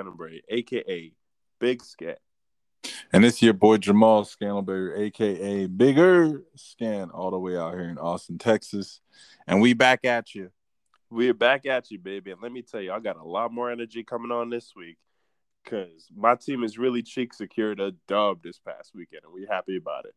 Scantlebury, aka Big Scant. And it's your boy Jamal Scantlebury, aka Bigger Scant, all the way out here in Austin, Texas. And we back at you. We're back at you, baby. And let me tell you, I got a lot more energy coming on this week because my team is really cheek secured a dub this past weekend, and we happy about it.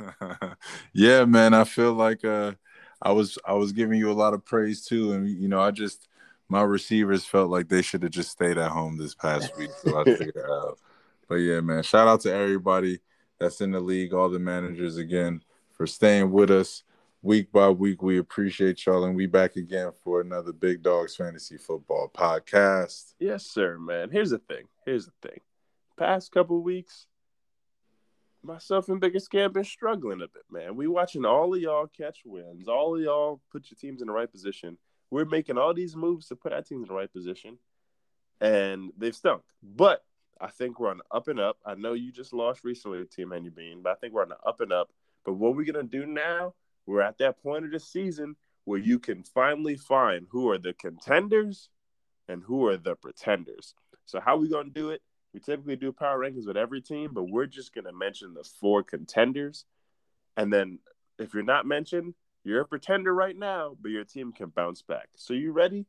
yeah, man. I feel like uh I was I was giving you a lot of praise too. And you know, I just my receivers felt like they should have just stayed at home this past week. So I figured out. But yeah, man, shout out to everybody that's in the league, all the managers again for staying with us week by week. We appreciate y'all, and we back again for another Big Dawgs Fantasy Football podcast. Yes, sir, man. Here's the thing. Here's the thing. Past couple weeks, myself and Biggest Scam been struggling a bit, man. We watching all of y'all catch wins, all of y'all put your teams in the right position. We're making all these moves to put our teams in the right position, and they've stunk. But I think we're on the up and up. I know you just lost recently with Team Henny Bean, but I think we're on the up and up. But what we're gonna do now, we're at that point of the season where you can finally find who are the contenders and who are the pretenders. So how we gonna do it? We typically do power rankings with every team, but we're just gonna mention the four contenders, and then if you're not mentioned, you're a pretender right now, but your team can bounce back. So you ready?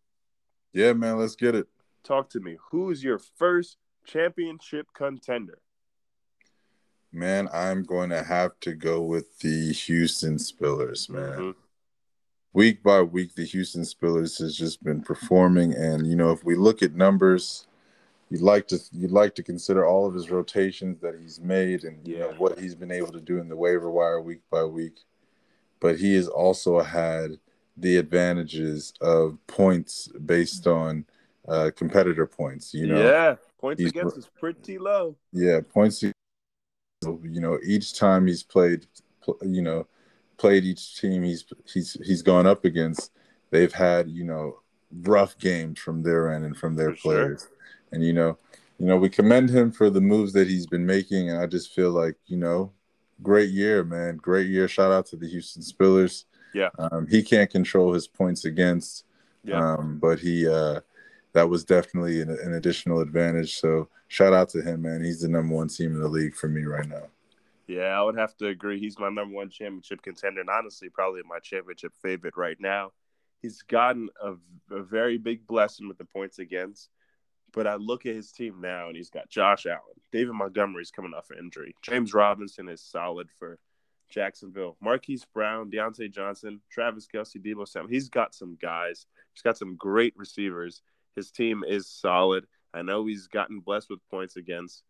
Yeah, man. Let's get it. Talk to me. Who's your first championship contender? Man, I'm going to have to go with the Houston Spillers, man. Mm-hmm. Week by week, the Houston Spillers has just been performing, and you know, if we look at numbers, you'd like to you'd like to consider all of his rotations that he's made, and you know what he's been able to do in the waiver wire week by week. But he has also had the advantages of points based on uh, competitor points. You know, yeah, Points against is pretty low. Yeah, points. You know, each time he's played, you know, played each team he's he's he's gone up against, they've had you know rough games from their end and from their for players, sure. and you know, you know, we commend him for the moves that he's been making, and I just feel like you know, great year, man, great year. Shout out to the Houston Spillers. Yeah, um, he can't control his points against, yeah. um, but he. uh that was definitely an, an, additional advantage. So shout out to him, man. He's the number one team in the league for me right now. Yeah, I would have to agree. He's my number one championship contender, and honestly, probably my championship favorite right now. He's gotten a, a very big blessing with the points against. But I look at his team now, and he's got Josh Allen, David Montgomery's coming off an injury, James Robinson is solid for Jacksonville, Marquise Brown, Diontae Johnson, Travis Kelce, Deebo Samuel. He's got some guys. He's got some great receivers his team is solid. I know he's gotten blessed with points against,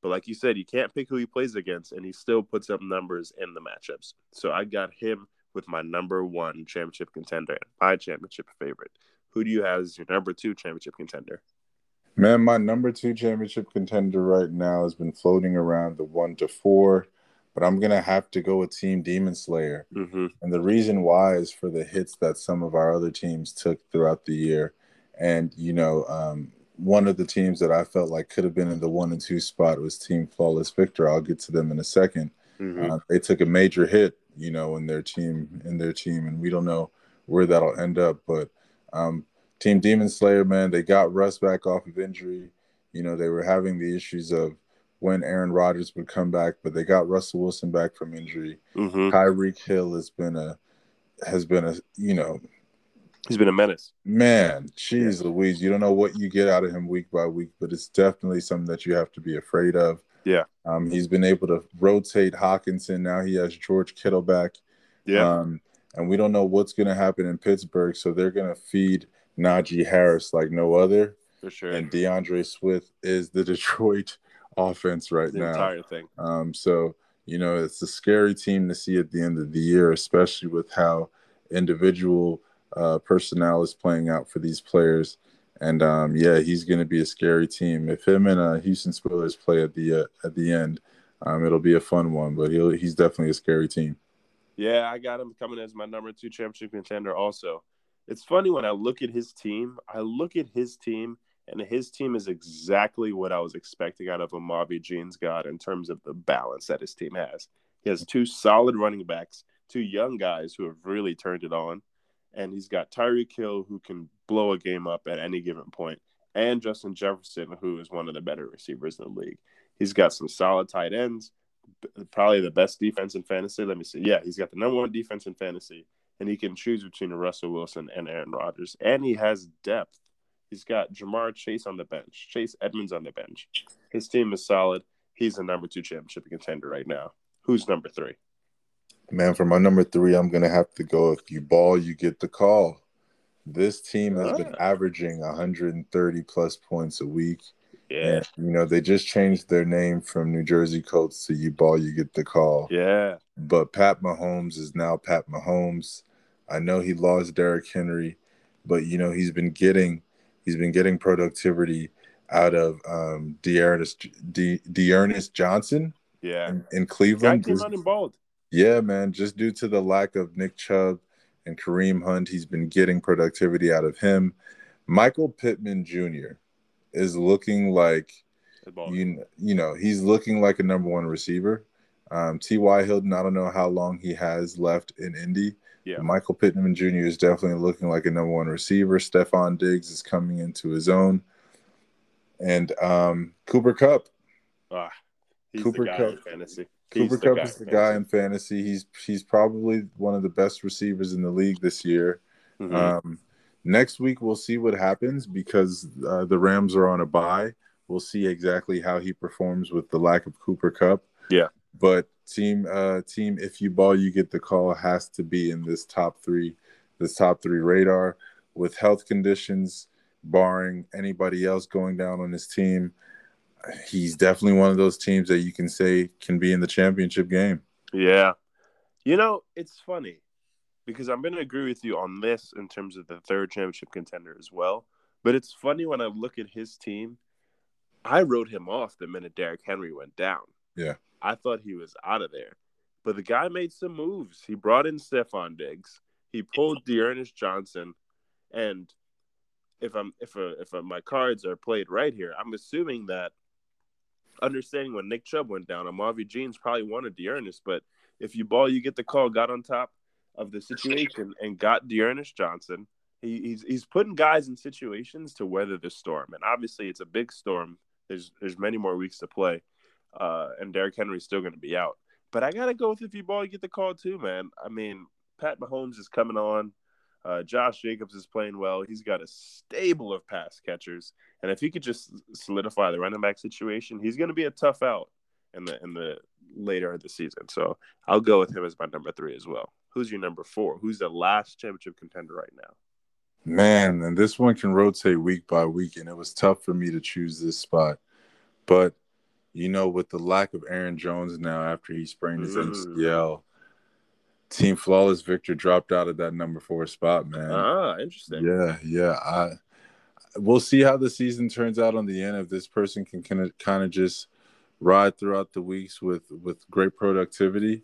but like you said, you can't pick who he plays against, and he still puts up numbers in the matchups. So I got him with my number one championship contender and my championship favorite. Who do you have as your number two championship contender? Man, my number two championship contender right now has been floating around the one to four, but I'm gonna have to go with Team Demon Slayer, mm-hmm. and the reason why is for the hits that some of our other teams took throughout the year. And, you know, um, one of the teams that I felt like could have been in the one and two spot was Team Flawless Victor. I'll get to them in a 2nd mm-hmm. uh, they took a major hit, you know, in their team, in their team, and we don't know where that'll end up. But um, Team Demon Slayer, man, they got Russ back off of injury. You know, they were having the issues of when Aaron Rodgers would come back, but they got Russell Wilson back from injury. mm hmm Hill has been a has been a you know He's been a menace. Man, jeez yeah. Louise, you don't know what you get out of him week by week, but it's definitely something that you have to be afraid of. Yeah. Um, he's been able to rotate Hockenson. Now he has George Kittle back. Yeah. Um, and we don't know what's going to happen in Pittsburgh, so they're going to feed Najee Harris like no other. For sure. And D'Andre Swift is the Detroit offense right the now. Entire thing. Um, so you know it's a scary team to see at the end of the year, especially with how individual uh, personnel is playing out for these players. And um, yeah, he's going to be a scary team. If him and uh, Houston Spillers play at the uh, at the end, um, it'll be a fun one. But he'll he's definitely a scary team. Yeah, I got him coming as my number two championship contender. Also, it's funny when I look at his team. I look at his team, and his team is exactly what I was expecting out of a Marby Jeans God in terms of the balance that his team has. He has two solid running backs, two young guys who have really turned it on and he's got Tyreek Hill who can blow a game up at any given point, and Justin Jefferson, who is one of the better receivers in the league. He's got some solid tight ends, probably the best defense in fantasy. Let me see. Yeah, he's got the number one defense in fantasy, and he can choose between Russell Wilson and Aaron Rodgers. And he has depth. He's got Ja'Marr Chase on the bench, Chase Edmonds on the bench. His team is solid. He's the number two championship contender right now. Who's number three? Man, for my number three, I'm gonna have to go. If you ball, you get the call. This team has ah. been averaging 130 plus points a week. Yeah. And, you know, they just changed their name from New Jersey Colts to you ball, you get the call. Yeah. But Pat Mahomes is now Pat Mahomes. I know he lost Derrick Henry, but you know, he's been getting he's been getting productivity out of um D'Ernest De, Johnson. Yeah. In, in Cleveland. Guy came running bald. Yeah, man. Just due to the lack of Nick Chubb and Kareem Hunt, he's been getting productivity out of him. Michael Pittman Jr. is looking like you, you know, he's looking like a number one receiver. Um, T.Y. Hilton, I don't know how long he has left in Indy. Yeah. Michael Pittman Jr. is definitely looking like a number one receiver. Stefon Diggs is coming into his own. And um, Cooper Kupp. Ah, Cooper Kupp. fantasy. Cooper Kupp is the guy in fantasy. He's he's probably one of the best receivers in the league this year. Mm-hmm. Um, next week we'll see what happens because uh, the Rams are on a bye. We'll see exactly how he performs with the lack of Cooper Kupp. Yeah, but team uh, team, if you ball, you get the call. Has to be in this top three, this top three radar with health conditions, barring anybody else going down on his team he's definitely one of those teams that you can say can be in the championship game. Yeah. You know, it's funny because I'm going to agree with you on this in terms of the third championship contender as well. But it's funny when I look at his team, I wrote him off the minute Derrick Henry went down. Yeah. I thought he was out of there. But the guy made some moves. He brought in Stefon Diggs. He pulled D'Ernest Johnson. And if I'm if a, if a, my cards are played right here, I'm assuming that understanding when Nick Chubb went down, Amavi Jeans probably wanted D'Ernest, but if you ball, you get the call, got on top of the situation and got D'Ernest Johnson. He, he's he's putting guys in situations to weather the storm, and obviously it's a big storm. There's there's many more weeks to play, uh, and Derrick Henry's still going to be out. But I gotta go with if you ball, you get the call too, man. I mean, Pat Mahomes is coming on. Uh, Josh Jacobs is playing well. He's got a stable of pass catchers, and if he could just solidify the running back situation, he's going to be a tough out in the in the later of the season. So I'll go with him as my number three as well. Who's your number four? Who's the last championship contender right now? Man, and this one can rotate week by week, and it was tough for me to choose this spot. But you know, with the lack of Aaron Jones now after he sprained his mm. MCL, Team Flawless Victor dropped out of that number four spot, man. Ah, interesting. Yeah, yeah. I we'll see how the season turns out on the end. If this person can kind of kind of just ride throughout the weeks with with great productivity,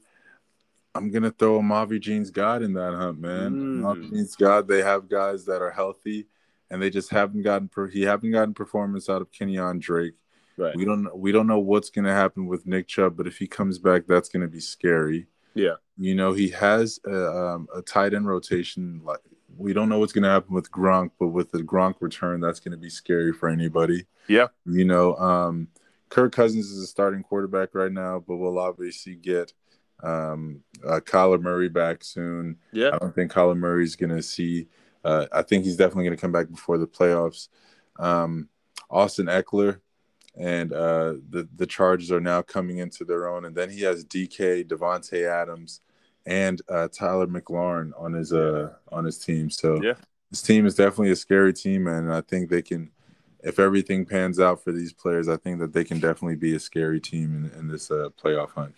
I'm gonna throw a Mavi Jeans God in that hunt, man. Mm. Mavi Jeans God. They have guys that are healthy, and they just haven't gotten per- he haven't gotten performance out of Kenyan Drake. Right. We don't we don't know what's gonna happen with Nick Chubb, but if he comes back, that's gonna be scary. Yeah. You know, he has a, um, a tight end rotation. Like we don't know what's going to happen with Gronk, but with the Gronk return, that's going to be scary for anybody. Yeah. You know, um, Kirk Cousins is a starting quarterback right now, but we'll obviously get um, uh, Kyler Murray back soon. Yeah. I don't think Kyler Murray's going to see. Uh, I think he's definitely going to come back before the playoffs. Um, Austin Ekeler and uh, the the Chargers are now coming into their own. And then he has DK, Davante Adams, and uh, Tyler McLaurin on his uh on his team. So yeah, this team is definitely a scary team, and I think they can. If everything pans out for these players, I think that they can definitely be a scary team in, in this uh, playoff hunt.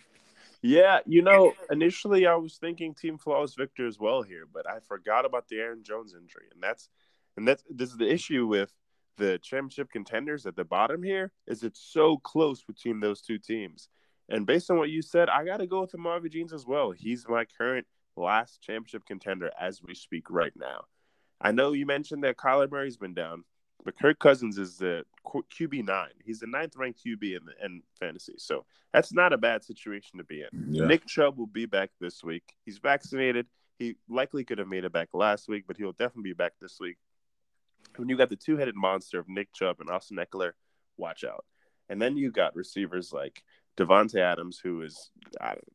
Yeah, you know, initially I was thinking Team Flawless Victor as well here, but I forgot about the Aaron Jones injury, and that's and that's this is the issue with the championship contenders at the bottom here is it's so close between those two teams. And based on what you said, I got to go with Marvin Jeans as well. He's my current last championship contender as we speak right now. I know you mentioned that Kyler Murray's been down, but Kirk Cousins is the QB nine. He's the ninth ranked QB in the in fantasy, so that's not a bad situation to be in. Yeah. Nick Chubb will be back this week. He's vaccinated. He likely could have made it back last week, but he'll definitely be back this week. when you got the two headed monster of Nick Chubb and Austin Ekeler, watch out. And then you got receivers like Davante Adams, who is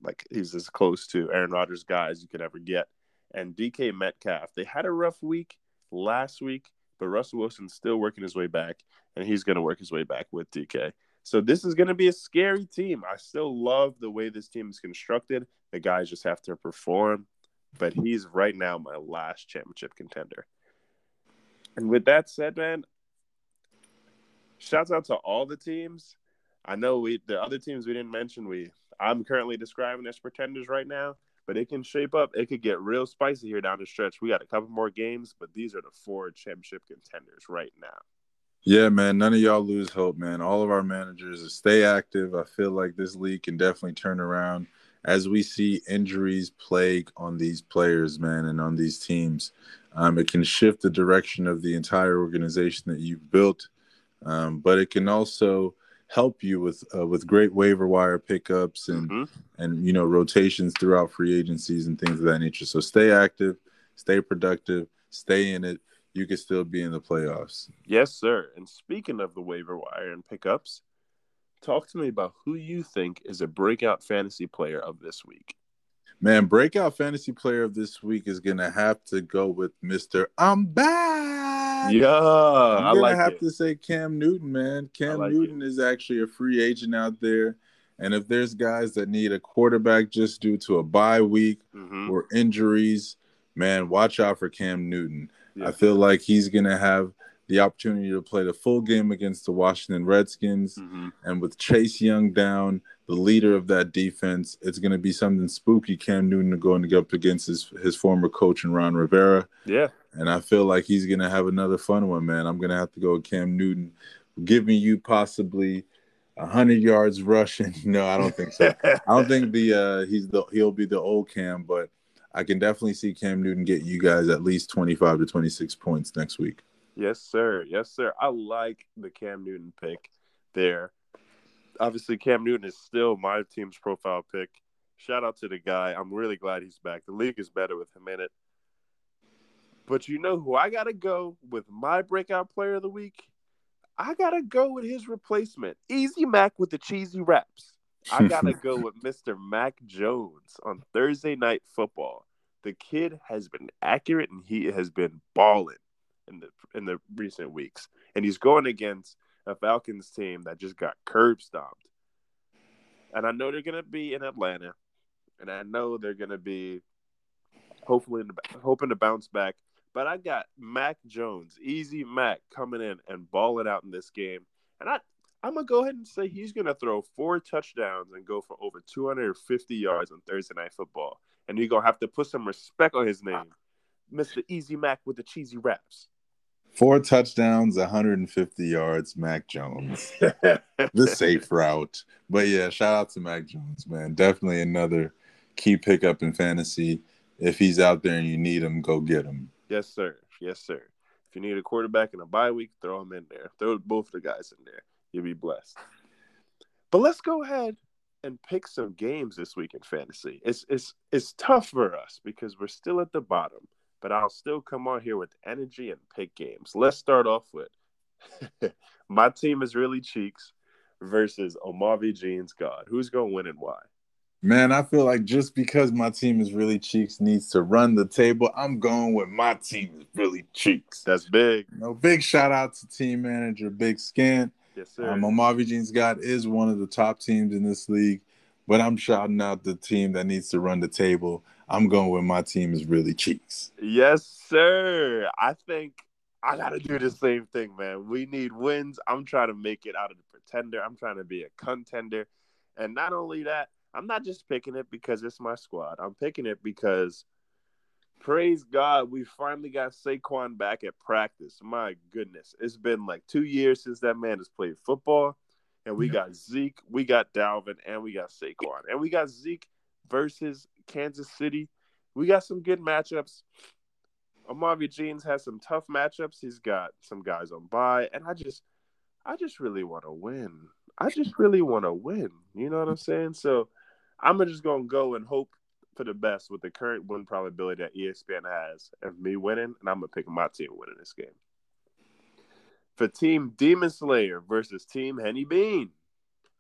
like he's as close to Aaron Rodgers guy as you could ever get, and DK Metcalf. They had a rough week last week, but Russell Wilson's still working his way back, and he's going to work his way back with DK. So this is going to be a scary team. I still love the way this team is constructed. The guys just have to perform, but he's right now my last championship contender. And with that said, man, shouts out to all the teams. I know we the other teams we didn't mention. We I'm currently describing as pretenders right now, but it can shape up. It could get real spicy here down the stretch. We got a couple more games, but these are the four championship contenders right now. Yeah, man. None of y'all lose hope, man. All of our managers stay active. I feel like this league can definitely turn around as we see injuries plague on these players, man, and on these teams. Um, it can shift the direction of the entire organization that you've built, um, but it can also help you with uh, with great waiver wire pickups and mm-hmm. and you know rotations throughout free agencies and things of that nature. So stay active, stay productive, stay in it. You can still be in the playoffs. Yes, sir. And speaking of the waiver wire and pickups, talk to me about who you think is a breakout fantasy player of this week. Man, breakout fantasy player of this week is gonna have to go with Mister. I'm back. Yeah, I'm gonna like have it. to say Cam Newton, man. Cam like Newton it. is actually a free agent out there, and if there's guys that need a quarterback just due to a bye week mm-hmm. or injuries, man, watch out for Cam Newton. Yeah. I feel like he's gonna have the opportunity to play the full game against the Washington Redskins. Mm-hmm. And with Chase Young down, the leader of that defense, it's going to be something spooky. Cam Newton going up against his, his former coach and Ron Rivera. Yeah. And I feel like he's to have another fun one, man. I'm to have to go with Cam Newton, giving you possibly hundred yards rushing. no, I don't think so. I don't think the uh, he's the he'll be the old Cam, but I can definitely see Cam Newton get you guys at least 25 to 26 points next week. Yes, sir. Yes, sir. I like the Cam Newton pick there. Obviously, Cam Newton is still my team's profile pick. Shout out to the guy. I'm really glad he's back. The league is better with him in it. But you know who I got to go with my breakout player of the week? I got to go with his replacement, Easy Mac with the cheesy wraps. I got to go with Mr. Mac Jones on Thursday Night Football. The kid has been accurate and he has been balling in the in the recent weeks, and he's going against a Falcons team that just got curb stomped. And I know they're gonna be in Atlanta, and I know they're gonna be hopefully hoping to bounce back. But I got Mac Jones, easy Mac, coming in and balling out in this game, and I I'm gonna go ahead and say he's gonna throw four touchdowns and go for over 250 yards on Thursday Night Football, and you're gonna have to put some respect on his name, Mr. Easy Mac with the cheesy wraps. Four touchdowns, 150 yards, Mac Jones. the safe route. But yeah, shout out to Mac Jones, man. Definitely another key pickup in fantasy. If he's out there and you need him, go get him. Yes, sir. Yes, sir. If you need a quarterback in a bye week, throw him in there. Throw both the guys in there. You'll be blessed. But let's go ahead and pick some games this week in fantasy. It's it's it's tough for us because we're still at the bottom but I'll still come on here with energy and pick games. Let's start off with my team is really cheeks versus Omavi Jeans God. Who's going to win and why? Man, I feel like just because my team is really cheeks needs to run the table, I'm going with my team is really cheeks. That's big. You know, big shout out to team manager Big Scant. Yes, sir. Um, Omavi Jeans God is one of the top teams in this league, but I'm shouting out the team that needs to run the table. I'm going with my team is really cheeks. Yes, sir. I think I got to do the same thing, man. We need wins. I'm trying to make it out of the pretender. I'm trying to be a contender. And not only that, I'm not just picking it because it's my squad. I'm picking it because praise God, we finally got Saquon back at practice. My goodness. It's been like two years since that man has played football. And we got Zeke, we got Dalvin, and we got Saquon. And we got Zeke versus Kansas City. We got some good matchups. Amavi Jeans has some tough matchups. He's got some guys on bye, and I just, I just really want to win. I just really want to win. You know what I'm saying? So, I'm just gonna go and hope for the best with the current win probability that ESPN has of me winning, and I'm gonna pick my team winning this game. for Team Demon Slayer versus Team Henny Bean.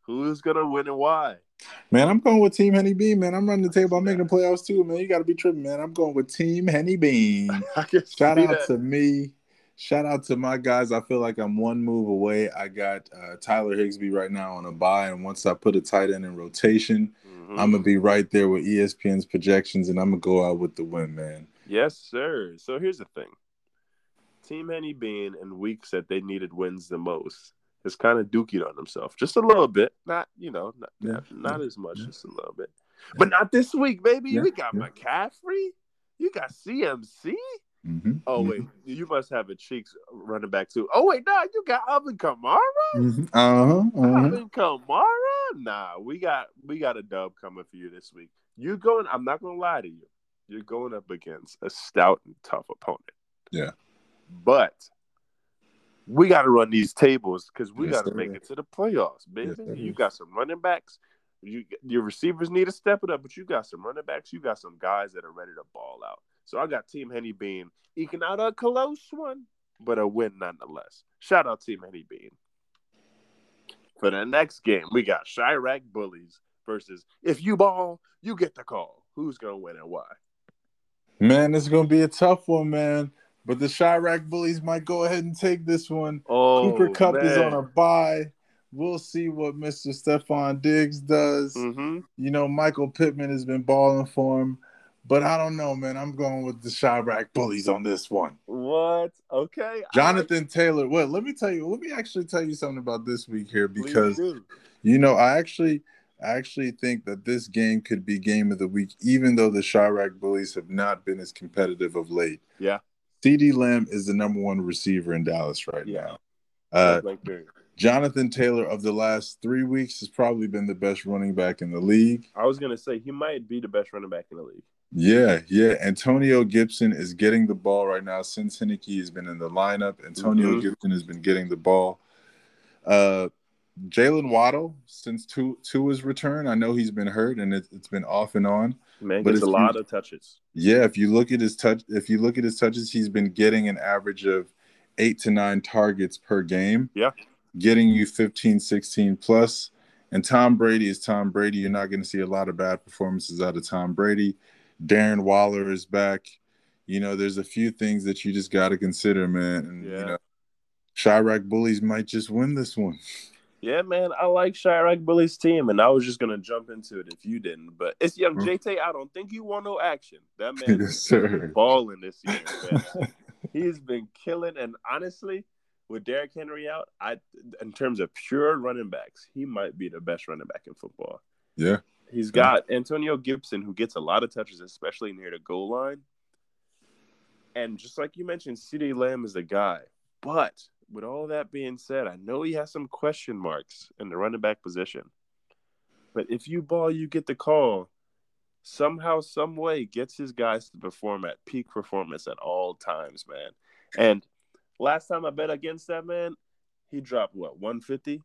Who's gonna win and why? Man, I'm going with Team Henny Bean, man. I'm running the table. I'm making the playoffs too, man. You got to be tripping, man. I'm going with Team Henny Bean. Shout out that. to me. Shout out to my guys. I feel like I'm one move away. I got uh, Tyler Higbee right now on a bye, and once I put a tight end in rotation, mm-hmm. I'm gonna be right there with ESPN's projections, and I'm gonna go out with the win, man. Yes, sir. So here's the thing: Team Henny Bean in weeks that they needed wins the most has kind of dookied on himself just a little bit. Not, you know, not, yeah. not, yeah. as much, yeah. just a little bit. But not this week, baby. We got McCaffrey. You got CMC. Mm-hmm. Oh wait, mm-hmm. you must have a cheeks running back too. Oh wait, nah, you got Alvin Kamara. Mm-hmm. Uh-huh, uh-huh. Alvin Kamara. Nah, we got we got a dub coming for you this week. You going? I'm not gonna lie to you. You're going up against a stout and tough opponent. Yeah, but we got to run these tables because we yes, got to make it to the playoffs, baby. Yes, you got some running backs. You your receivers need to step it up, but you got some running backs. You got some guys that are ready to ball out. So I got Team Henny Bean eking out a close one, but a win nonetheless. Shout out Team Henny Bean. For the next game, we got Chiraq Bullies versus If You Ball, You Get the Call. Who's gonna win and why? Man, it's gonna be a tough one, man. But the Chiraq Bullies might go ahead and take this one. Oh, Cooper Kupp man. is on a bye. We'll see what Mr. Stefon Diggs does. Mm-hmm. You know, Michael Pittman has been balling for him. But I don't know, man. I'm going with the Chiraq Bullies on this one. What? Okay. Jonathan Taylor. Well, let me tell you. Let me actually tell you something about this week here because you know I actually I actually think that this game could be game of the week, even though the Chiraq Bullies have not been as competitive of late. Yeah. CeeDee Lamb is the number one receiver in Dallas right yeah. now. Uh, Jonathan Taylor of the last three weeks has probably been the best running back in the league. I was gonna say he might be the best running back in the league. Yeah, yeah. Antonio Gibson is getting the ball right now since Heinicke has been in the lineup. Antonio mm-hmm. Gibson has been getting the ball. Uh, Jaylen Waddle since two Tua's return. I know he's been hurt and it, has been off and on. Man but gets a lot of touches. Yeah, if you look at his touch, if you look at his touches, he's been getting an average of eight to nine targets per game. Yeah, getting you 15, 16 plus. And Tom Brady is Tom Brady. You're not going to see a lot of bad performances out of Tom Brady. Darren Waller is back. You know, there's a few things that you just got to consider, man. And yeah. you know, Chiraq Bullies might just win this one. Yeah, man, I like Chiraq Bullies team, and I was just gonna jump into it if you didn't. But it's young mm. JT. I don't think you want no action. That man is balling this year. Man. He's been killing, and honestly, with Derrick Henry out, I in terms of pure running backs, he might be the best running back in football. Yeah, he's got yeah. Antonio Gibson, who gets a lot of touches, especially near the goal line. And just like you mentioned, CeeDee Lamb is the guy, but with all that being said, I know he has some question marks in the running back position. But if you ball, you get the call. Somehow, some way, gets his guys to perform at peak performance at all times, man. And last time I bet against that man, he dropped what 150.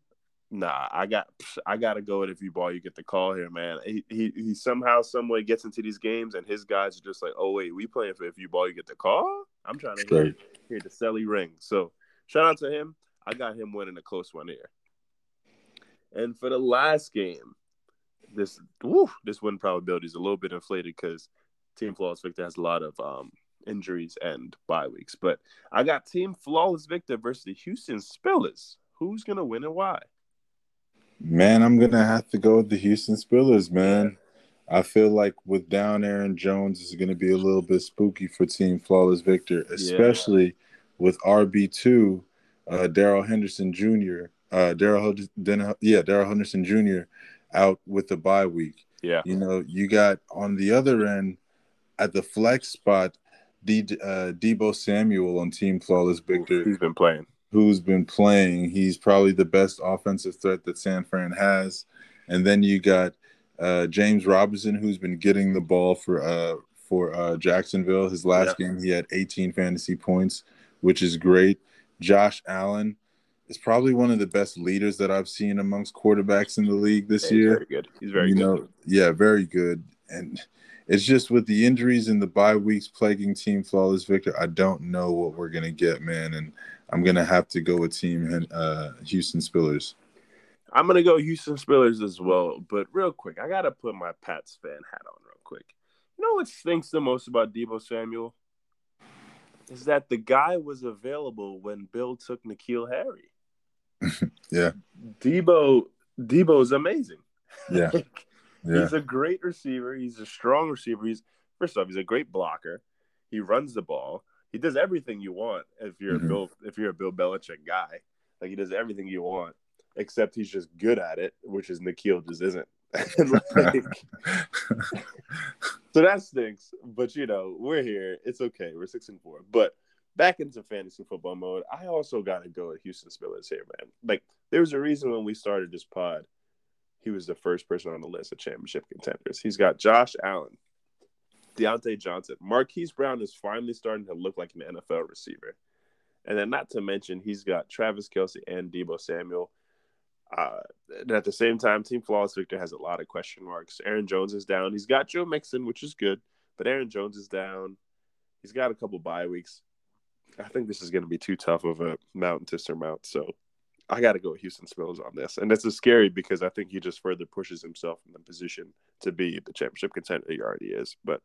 Nah, I got I gotta go with if you ball, you get the call here, man. He, he he somehow, some way gets into these games, and his guys are just like, oh wait, we playing for if you ball, you get the call. I'm trying to hear, hear the Selly ring. So Shout out to him. I got him winning a close one here. And for the last game, this woo, this win probability is a little bit inflated because Team Flawless Victor has a lot of um, injuries and bye weeks. But I got Team Flawless Victor versus the Houston Spillers. Who's gonna win and why? Man, I'm gonna have to go with the Houston Spillers, man. I feel like with down Aaron Jones is gonna be a little bit spooky for Team Flawless Victor, especially yeah with RB two, uh, Darrell Henderson Jr. Uh, Darrell yeah Darrell Henderson Jr. out with the bye week. Yeah, you know you got on the other end at the flex spot, D, uh, Deebo Samuel on Team Flawless Victor. He's been playing. Who's been playing? He's probably the best offensive threat that San Fran has. And then you got uh, James Robinson, who's been getting the ball for uh, for uh, Jacksonville. His last yeah. game, he had 18 fantasy points which is great. Josh Allen is probably one of the best leaders that I've seen amongst quarterbacks in the league this yeah, year. Very good. He's very you good. Know, yeah, very good. And it's just with the injuries and the bye weeks plaguing Team Flawless Victor, I don't know what we're gonna get, man. And I'm gonna have to go with Team uh, Houston Spillers. I'm gonna go Houston Spillers as well. But real quick, I gotta put my Pats fan hat on real quick. You know what stinks the most about Deebo Samuel? Is that the guy was available when Bill took N'Keal Harry. yeah. Debo Deebo is amazing. Yeah. yeah. He's a great receiver. He's a strong receiver. He's first off, he's a great blocker. He runs the ball. He does everything you want if you're mm-hmm. a Bill if you're a Bill Belichick guy. Like he does everything you want, except he's just good at it, which is N'Keal just isn't. like, so that stinks. But you know, we're here. It's okay. We're six and four. But back into fantasy football mode, I also gotta go with Houston Spillers here, man. Like there was a reason when we started this pod, he was the first person on the list of championship contenders. He's got Josh Allen, Diontae Johnson. Marquise Brown is finally starting to look like an NFL receiver. And then, not to mention, he's got Travis Kelce and Deebo Samuel. Uh, and at the same time, Team Flawless Victor has a lot of question marks. Aaron Jones is down. He's got Joe Mixon, which is good, but Aaron Jones is down. He's got a couple bye weeks. I think this is going to be too tough of a mountain to surmount. So I got to go Houston Spills on this. And this is scary because I think he just further pushes himself in the position to be the championship contender he already is. But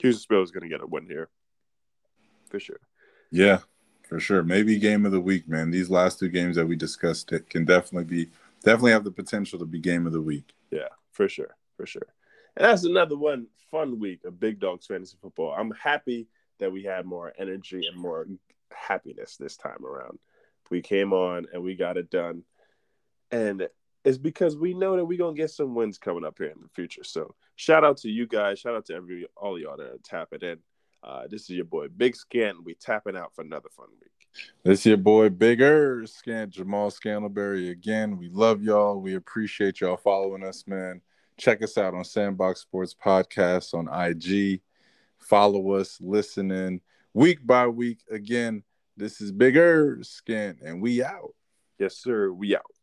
Houston is going to get a win here for sure. Yeah, for sure. Maybe game of the week, man. These last two games that we discussed it can definitely be definitely have the potential to be game of the week. Yeah, for sure, for sure. And that's another one fun week of Big Dawgs Fantasy Football. I'm happy that we had more energy and more happiness this time around. We came on and we got it done. And it's because we know that we're gonna get some wins coming up here in the future. So shout out to you guys, shout out to every all y'all that are tapping in. Uh, this is your boy Big Scant. We tapping out for another fun week. This is your boy Bigger Scant Jamal Scantlebury again. We love y'all. We appreciate y'all following us, man. Check us out on Sandbox Sports Podcast on IG. Follow us, listening week by week. Again, this is Bigger Scant, and we out. Yes, sir. We out.